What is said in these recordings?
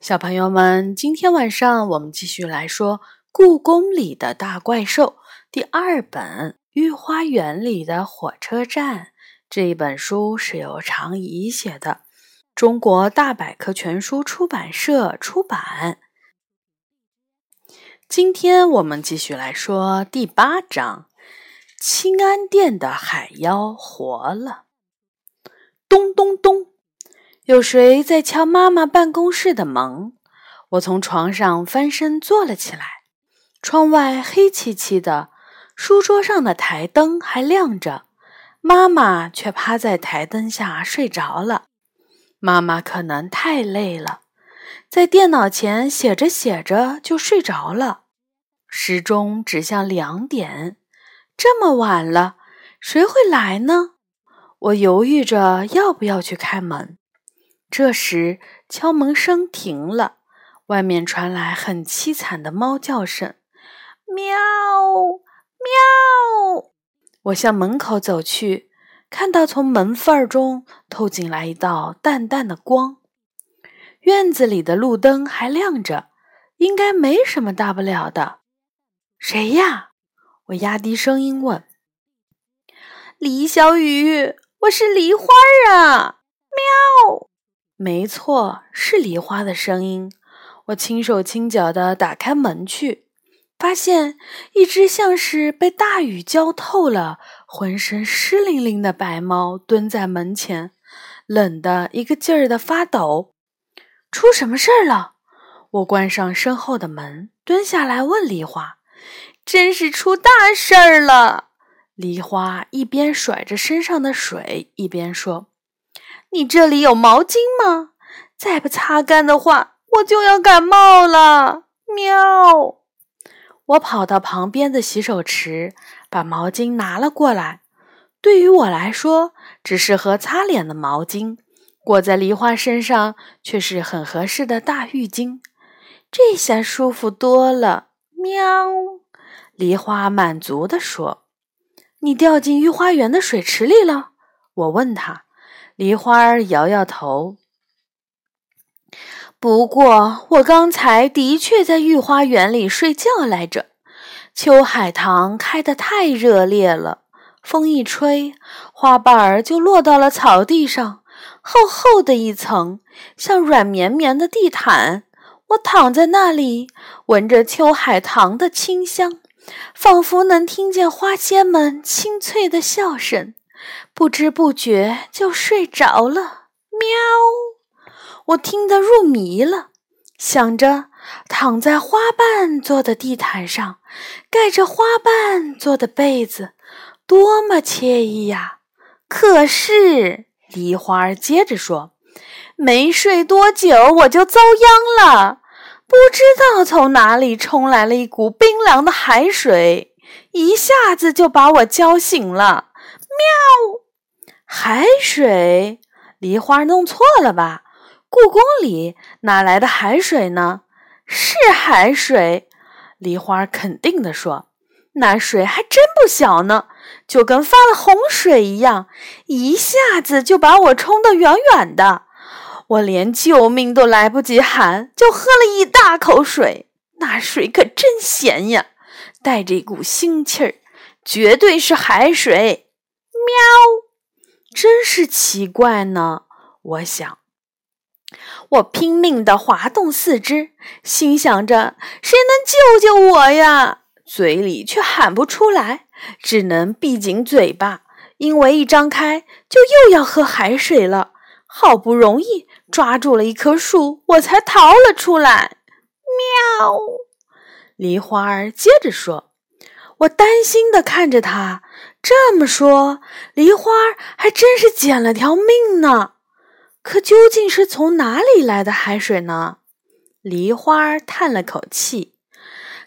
小朋友们，今天晚上我们继续来说《故宫里的大怪兽》第二本《御花园里的火车站》这一本书是由常怡写的，中国大百科全书出版社出版。今天我们继续来说第八章：清安殿的海妖活了。咚咚咚。有谁在敲妈妈办公室的门？我从床上翻身坐了起来。窗外黑漆漆的，书桌上的台灯还亮着，妈妈却趴在台灯下睡着了。妈妈可能太累了，在电脑前写着写着就睡着了。时钟指向两点，这么晚了，谁会来呢？我犹豫着要不要去开门。这时，敲门声停了，外面传来很凄惨的猫叫声：“喵，喵！”我向门口走去，看到从门缝儿中透进来一道淡淡的光。院子里的路灯还亮着，应该没什么大不了的。谁呀？我压低声音问。李小雨，我是梨花啊！喵。没错，是梨花的声音。我轻手轻脚地打开门去，发现一只像是被大雨浇透了、浑身湿淋淋的白猫蹲在门前，冷得一个劲儿地发抖。出什么事儿了？我关上身后的门，蹲下来问梨花：“真是出大事儿了！”梨花一边甩着身上的水，一边说。你这里有毛巾吗？再不擦干的话，我就要感冒了。喵！我跑到旁边的洗手池，把毛巾拿了过来。对于我来说，只适合擦脸的毛巾，裹在梨花身上却是很合适的大浴巾。这下舒服多了。喵！梨花满足地说：“你掉进御花园的水池里了？”我问他。梨花摇摇头。不过，我刚才的确在御花园里睡觉来着。秋海棠开得太热烈了，风一吹，花瓣儿就落到了草地上，厚厚的一层，像软绵绵的地毯。我躺在那里，闻着秋海棠的清香，仿佛能听见花仙们清脆的笑声。不知不觉就睡着了，喵！我听得入迷了，想着躺在花瓣做的地毯上，盖着花瓣做的被子，多么惬意呀！可是梨花接着说：“没睡多久，我就遭殃了，不知道从哪里冲来了一股冰凉的海水，一下子就把我浇醒了。”喵！海水，梨花弄错了吧？故宫里哪来的海水呢？是海水，梨花肯定地说：“那水还真不小呢，就跟发了洪水一样，一下子就把我冲得远远的。我连救命都来不及喊，就喝了一大口水。那水可真咸呀，带着一股腥气儿，绝对是海水。”喵，真是奇怪呢！我想，我拼命地滑动四肢，心想着谁能救救我呀？嘴里却喊不出来，只能闭紧嘴巴，因为一张开就又要喝海水了。好不容易抓住了一棵树，我才逃了出来。喵！梨花儿接着说：“我担心地看着他。”这么说，梨花还真是捡了条命呢。可究竟是从哪里来的海水呢？梨花叹了口气，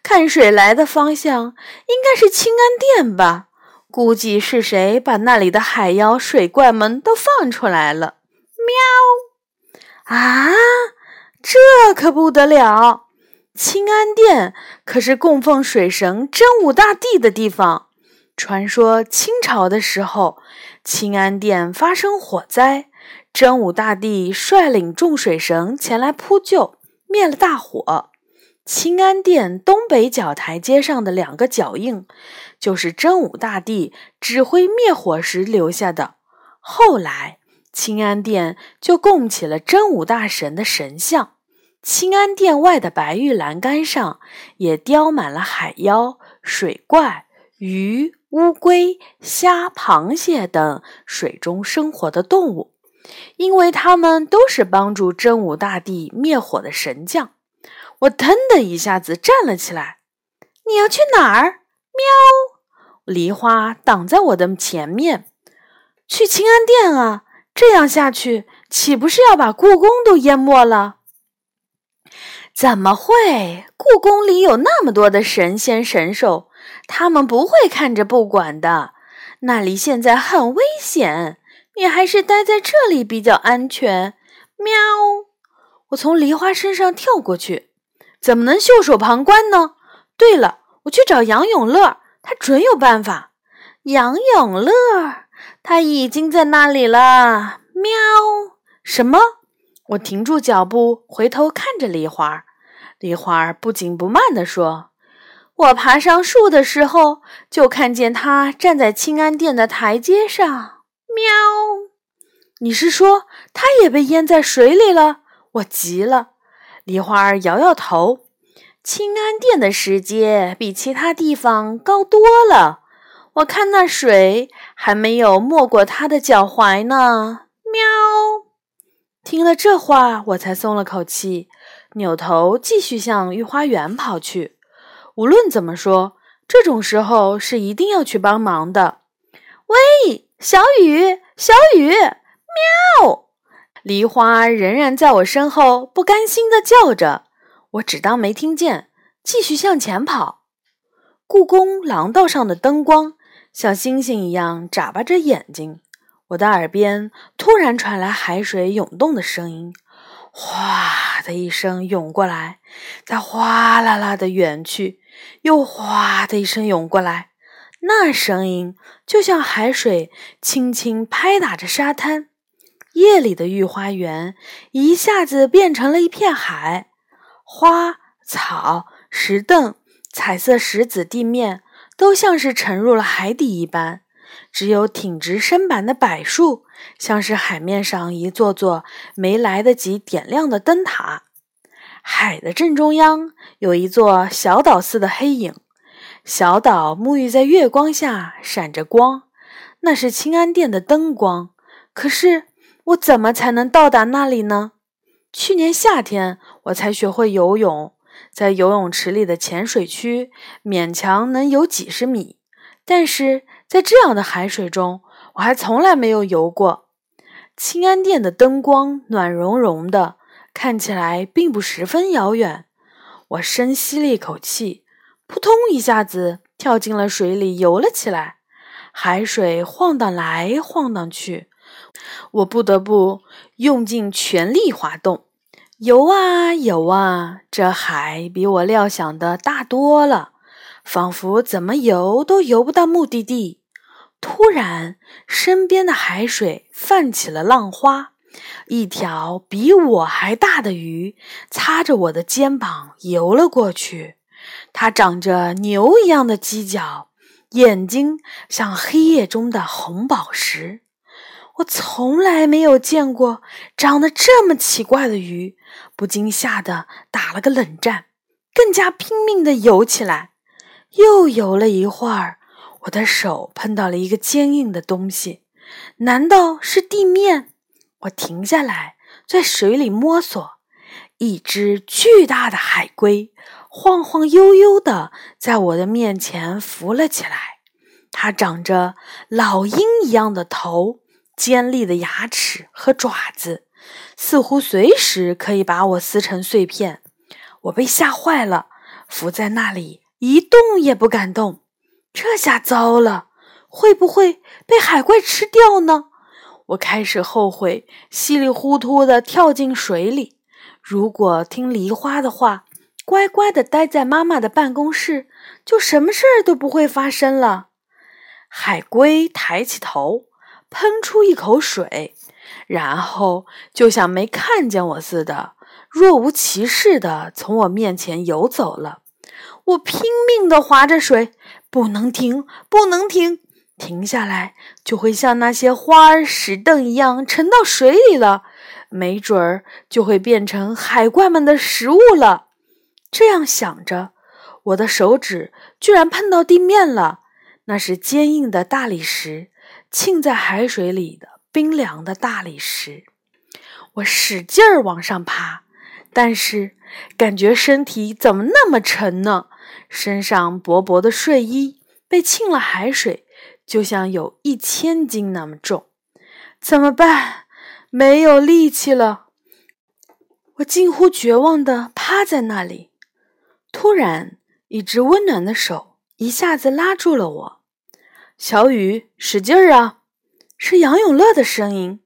看水来的方向，应该是清安殿吧？估计是谁把那里的海妖、水怪们都放出来了。喵！啊，这可不得了！清安殿可是供奉水神真武大帝的地方。传说清朝的时候，清安殿发生火灾，真武大帝率领众水神前来扑救。灭了大火。清安殿东北角台阶上的两个脚印，就是真武大帝指挥灭火时留下的。后来，清安殿就供起了真武大神的神像。清安殿外的白玉栏杆上，也雕满了海妖、水怪、鱼、乌龟、虾、螃蟹等水中生活的动物，因为它们都是帮助真武大帝灭火的神将。我腾的一下子站了起来。你要去哪儿？喵！梨花挡在我的前面。去清安殿啊！这样下去，岂不是要把故宫都淹没了？怎么会？故宫里有那么多的神仙神兽，他们不会看着不管的。那里现在很危险，你还是待在这里比较安全。喵！我从梨花身上跳过去。怎么能袖手旁观呢？对了，我去找杨永乐，他准有办法。杨永乐，他已经在那里了。喵！什么？我停住脚步，回头看着梨花。梨花不紧不慢地说：“我爬上树的时候，就看见他站在清安殿的台阶上。”喵！你是说他也被淹在水里了？我急了。梨花儿摇摇头，清安殿的石阶比其他地方高多了。我看那水还没有没过他的脚踝呢。喵！听了这话，我才松了口气，扭头继续向御花园跑去。无论怎么说，这种时候是一定要去帮忙的。喂，小雨，小雨，喵！梨花仍然在我身后，不甘心地叫着。我只当没听见，继续向前跑。故宫廊道上的灯光像星星一样眨巴着眼睛。我的耳边突然传来海水涌动的声音，哗的一声涌过来，再哗啦啦的远去，又哗的一声涌过来。那声音就像海水轻轻拍打着沙滩。夜里的御花园一下子变成了一片海，花草、石凳、彩色石子地面都像是沉入了海底一般，只有挺直身板的柏树像是海面上一座座没来得及点亮的灯塔。海的正中央有一座小岛似的黑影，小岛沐浴在月光下，闪着光，那是清安殿的灯光。可是。我怎么才能到达那里呢？去年夏天我才学会游泳，在游泳池里的浅水区勉强能游几十米，但是在这样的海水中，我还从来没有游过。清安殿的灯光暖融融的，看起来并不十分遥远。我深吸了一口气，扑通一下子跳进了水里，游了起来。海水晃荡来晃荡去。我不得不用尽全力滑动，游啊游啊，这海比我料想的大多了，仿佛怎么游都游不到目的地。突然，身边的海水泛起了浪花，一条比我还大的鱼擦着我的肩膀游了过去。它长着牛一样的犄角，眼睛像黑夜中的红宝石。我从来没有见过长得这么奇怪的鱼，不禁吓得打了个冷战，更加拼命地游起来。又游了一会儿，我的手碰到了一个坚硬的东西，难道是地面？我停下来，在水里摸索，一只巨大的海龟晃晃悠悠地在我的面前浮了起来，它长着老鹰一样的头。尖利的牙齿和爪子，似乎随时可以把我撕成碎片。我被吓坏了，伏在那里一动也不敢动。这下糟了，会不会被海怪吃掉呢？我开始后悔，稀里糊涂的跳进水里。如果听梨花的话，乖乖的待在妈妈的办公室，就什么事儿都不会发生了。海龟抬起头。喷出一口水，然后就像没看见我似的，若无其事地从我面前游走了。我拼命地划着水，不能停，不能停。停下来就会像那些花儿、石凳一样沉到水里了，没准儿就会变成海怪们的食物了。这样想着，我的手指居然碰到地面了，那是坚硬的大理石，浸在海水里的冰凉的大理石。我使劲儿往上爬，但是感觉身体怎么那么沉呢？身上薄薄的睡衣被浸了海水。就像有一千斤那么重，怎么办？没有力气了，我近乎绝望的趴在那里。突然，一只温暖的手一下子拉住了我。小雨，使劲儿啊！是杨永乐的声音。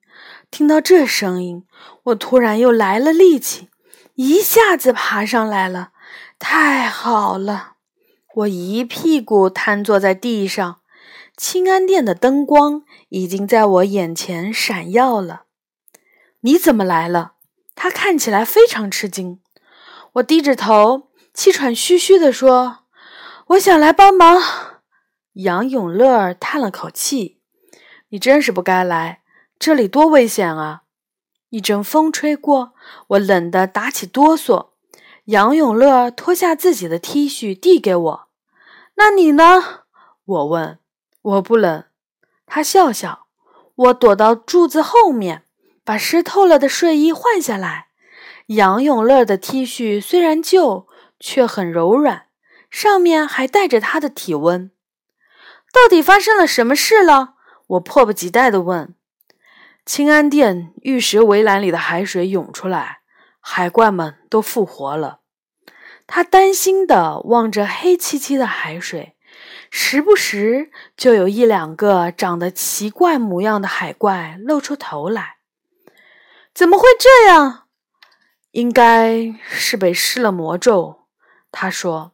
听到这声音，我突然又来了力气，一下子爬上来了。太好了！我一屁股瘫坐在地上。清安殿的灯光已经在我眼前闪耀了。你怎么来了？他看起来非常吃惊。我低着头，气喘吁吁地说：“我想来帮忙。”杨永乐叹了口气：“你真是不该来，这里多危险啊！”一阵风吹过，我冷得打起哆嗦。杨永乐脱下自己的 T 恤递给我：“那你呢？”我问。我不冷，他笑笑。我躲到柱子后面，把湿透了的睡衣换下来。杨永乐的 T 恤虽然旧，却很柔软，上面还带着他的体温。到底发生了什么事了？我迫不及待地问。清安殿玉石围栏里的海水涌出来，海怪们都复活了。他担心地望着黑漆漆的海水。时不时就有一两个长得奇怪模样的海怪露出头来。怎么会这样？应该是被施了魔咒。他说：“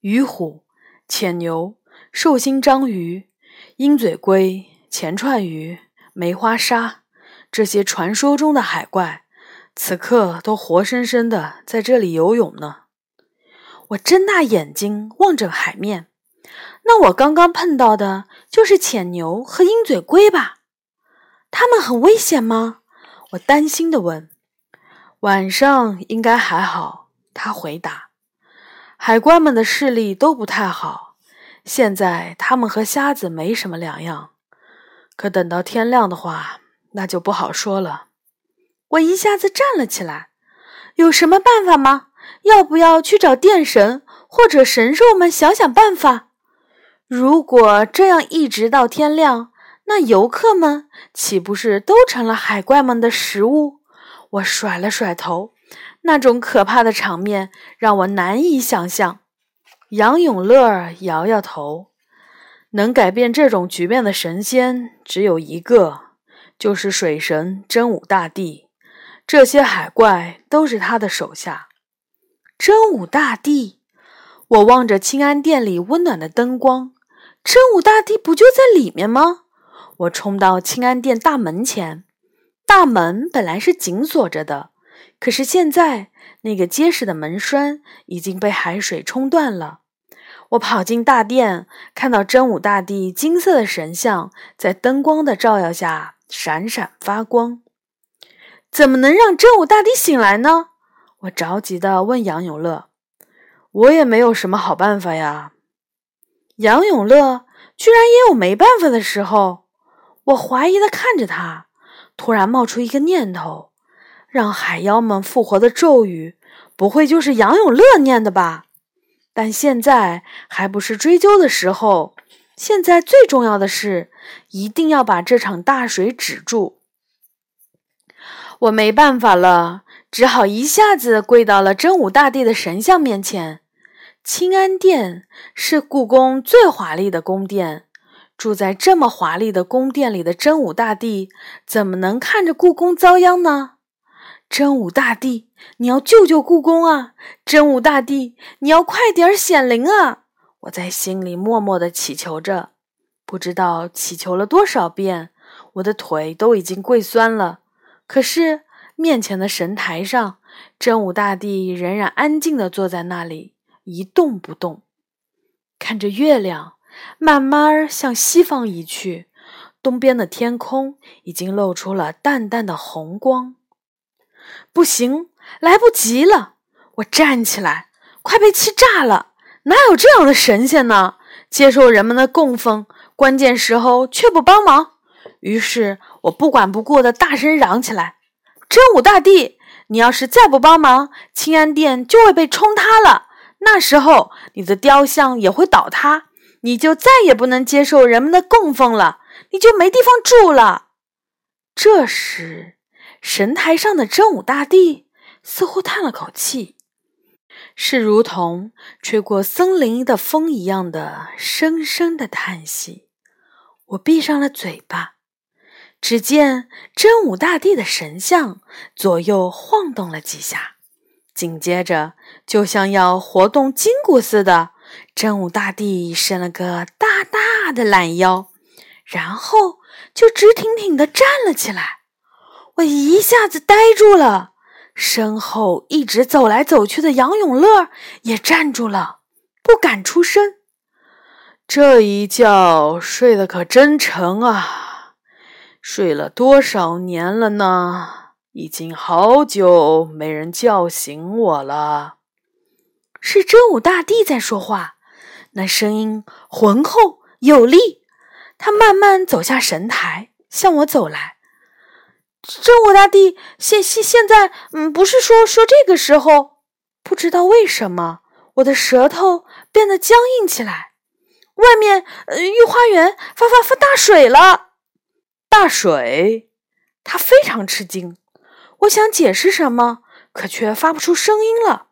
鱼虎、浅牛、寿星章鱼、鹰嘴龟、钱串鱼、梅花鲨，这些传说中的海怪，此刻都活生生的在这里游泳呢。”我睁大眼睛望着海面。那我刚刚碰到的就是浅牛和鹰嘴龟吧？它们很危险吗？我担心地问。晚上应该还好，他回答。海怪们的视力都不太好，现在他们和瞎子没什么两样。可等到天亮的话，那就不好说了。我一下子站了起来。有什么办法吗？要不要去找电神或者神兽们想想办法？如果这样一直到天亮，那游客们岂不是都成了海怪们的食物？我甩了甩头，那种可怕的场面让我难以想象。杨永乐摇摇头，能改变这种局面的神仙只有一个，就是水神真武大帝。这些海怪都是他的手下。真武大帝，我望着清安殿里温暖的灯光。真武大帝不就在里面吗？我冲到清安殿大门前，大门本来是紧锁着的，可是现在那个结实的门栓已经被海水冲断了。我跑进大殿，看到真武大帝金色的神像在灯光的照耀下闪闪发光。怎么能让真武大帝醒来呢？我着急地问杨永乐。我也没有什么好办法呀。杨永乐居然也有没办法的时候，我怀疑的看着他，突然冒出一个念头：让海妖们复活的咒语，不会就是杨永乐念的吧？但现在还不是追究的时候，现在最重要的是，一定要把这场大水止住。我没办法了，只好一下子跪到了真武大帝的神像面前。清安殿是故宫最华丽的宫殿，住在这么华丽的宫殿里的真武大帝，怎么能看着故宫遭殃呢？真武大帝，你要救救故宫啊！真武大帝，你要快点显灵啊！我在心里默默地祈求着，不知道祈求了多少遍，我的腿都已经跪酸了，可是面前的神台上，真武大帝仍然安静地坐在那里，一动不动，看着月亮慢慢向西方移去。东边的天空已经露出了淡淡的红光。不行，来不及了！我站起来，快被气炸了！哪有这样的神仙呢？接受人们的供奉，关键时候却不帮忙。于是我不管不顾的大声嚷起来：“真武大帝，你要是再不帮忙，清安殿就会被冲塌了。那时候你的雕像也会倒塌，你就再也不能接受人们的供奉了。”你就没地方住了。这时，神台上的真武大帝似乎叹了口气，是如同吹过森林的风一样的深深的叹息。我闭上了嘴巴，只见真武大帝的神像左右晃动了几下，紧接着，就像要活动筋骨似的，真武大帝伸了个大大的懒腰。然后就直挺挺地站了起来，我一下子呆住了。身后一直走来走去的杨永乐也站住了，不敢出声。这一觉睡得可真沉啊！睡了多少年了呢？已经好久没人叫醒我了。是真武大帝在说话，那声音浑厚有力。他慢慢走下神台，向我走来。真武大帝，现现现在，嗯，不是说说这个时候，不知道为什么，我的舌头变得僵硬起来。外面，呃，御花园发发发大水了，大水！他非常吃惊。我想解释什么，可却发不出声音了。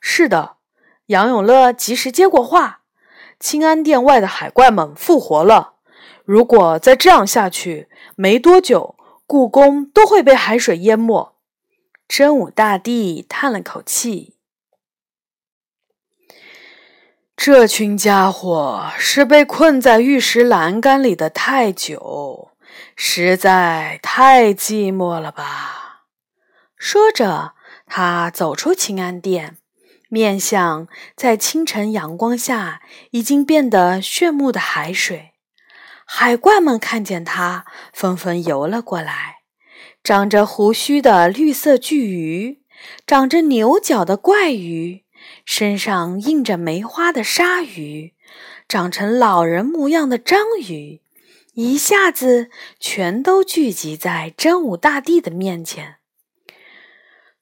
是的，杨永乐及时接过话：清安殿外的海怪们复活了。如果再这样下去，没多久，故宫都会被海水淹没。真武大帝叹了口气：“这群家伙是被困在玉石栏杆里的太久，实在太寂寞了吧？”说着，他走出清安殿，面向在清晨阳光下已经变得炫目的海水。海怪们看见他，纷纷游了过来。长着胡须的绿色巨鱼，长着牛角的怪鱼，身上印着梅花的鲨鱼，长成老人模样的章鱼，一下子全都聚集在真武大帝的面前。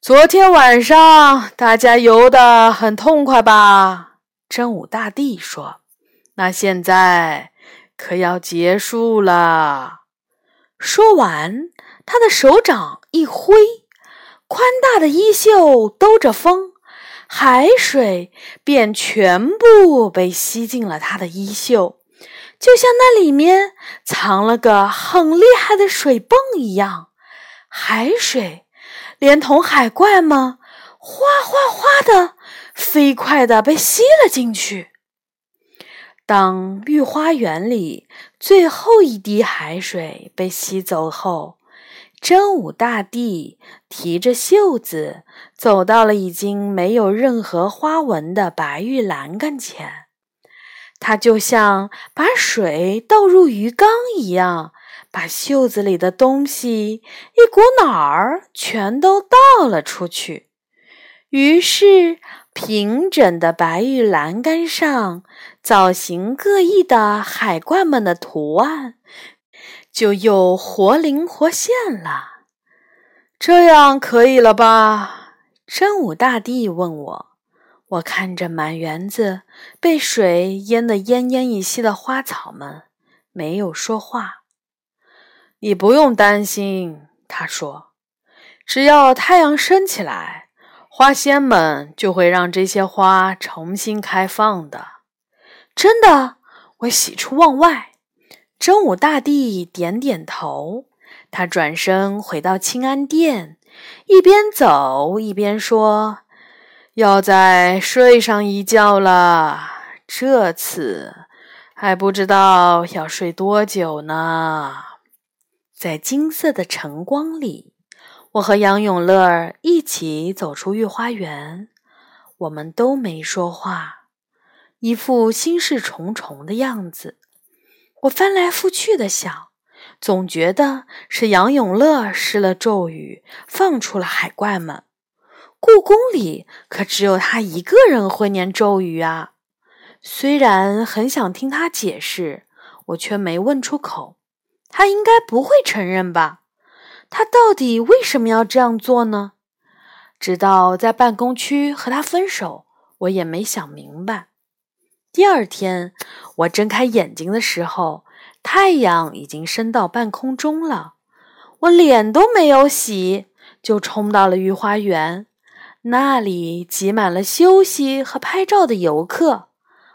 昨天晚上大家游得很痛快吧？真武大帝说：“那现在……”可要结束了。说完，他的手掌一挥，宽大的衣袖兜着风，海水便全部被吸进了他的衣袖，就像那里面藏了个很厉害的水泵一样。海水连同海怪们哗哗哗的飞快地被吸了进去。当御花园里最后一滴海水被吸走后，真武大帝提着袖子走到了已经没有任何花纹的白玉栏杆前。他就像把水倒入鱼缸一样，把袖子里的东西一股脑儿全都倒了出去。于是，平整的白玉栏杆上。造型各异的海怪们的图案就又活灵活现了，这样可以了吧？真武大帝问我。我看着满园子被水淹得奄奄一息的花草们，没有说话。你不用担心，他说，只要太阳升起来，花仙们就会让这些花重新开放的。真的，我喜出望外。真武大帝点点头，他转身回到清安殿，一边走一边说：“要再睡上一觉了，这次还不知道要睡多久呢。”在金色的晨光里，我和杨永乐一起走出御花园，我们都没说话，一副心事重重的样子。我翻来覆去的想，总觉得是杨永乐施了咒语，放出了海怪们。故宫里可只有他一个人会念咒语啊！虽然很想听他解释，我却没问出口。他应该不会承认吧？他到底为什么要这样做呢？直到在办公区和他分手，我也没想明白。第二天，我睁开眼睛的时候，太阳已经升到半空中了。我脸都没有洗，就冲到了御花园。那里挤满了休息和拍照的游客。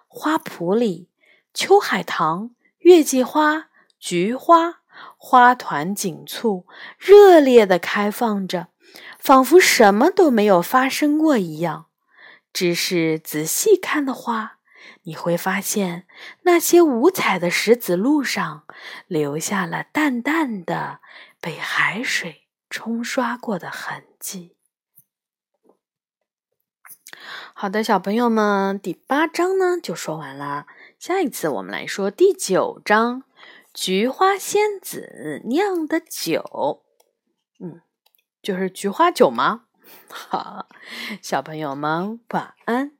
花圃里，秋海棠、月季花、菊花。花团锦簇，热烈的开放着，仿佛什么都没有发生过一样。只是仔细看的话，你会发现那些五彩的石子路上留下了淡淡的被海水冲刷过的痕迹。好的，小朋友们，第八章呢就说完了。下一次我们来说第九章。菊花仙子酿的酒，嗯，就是菊花酒吗？好，小朋友们晚安。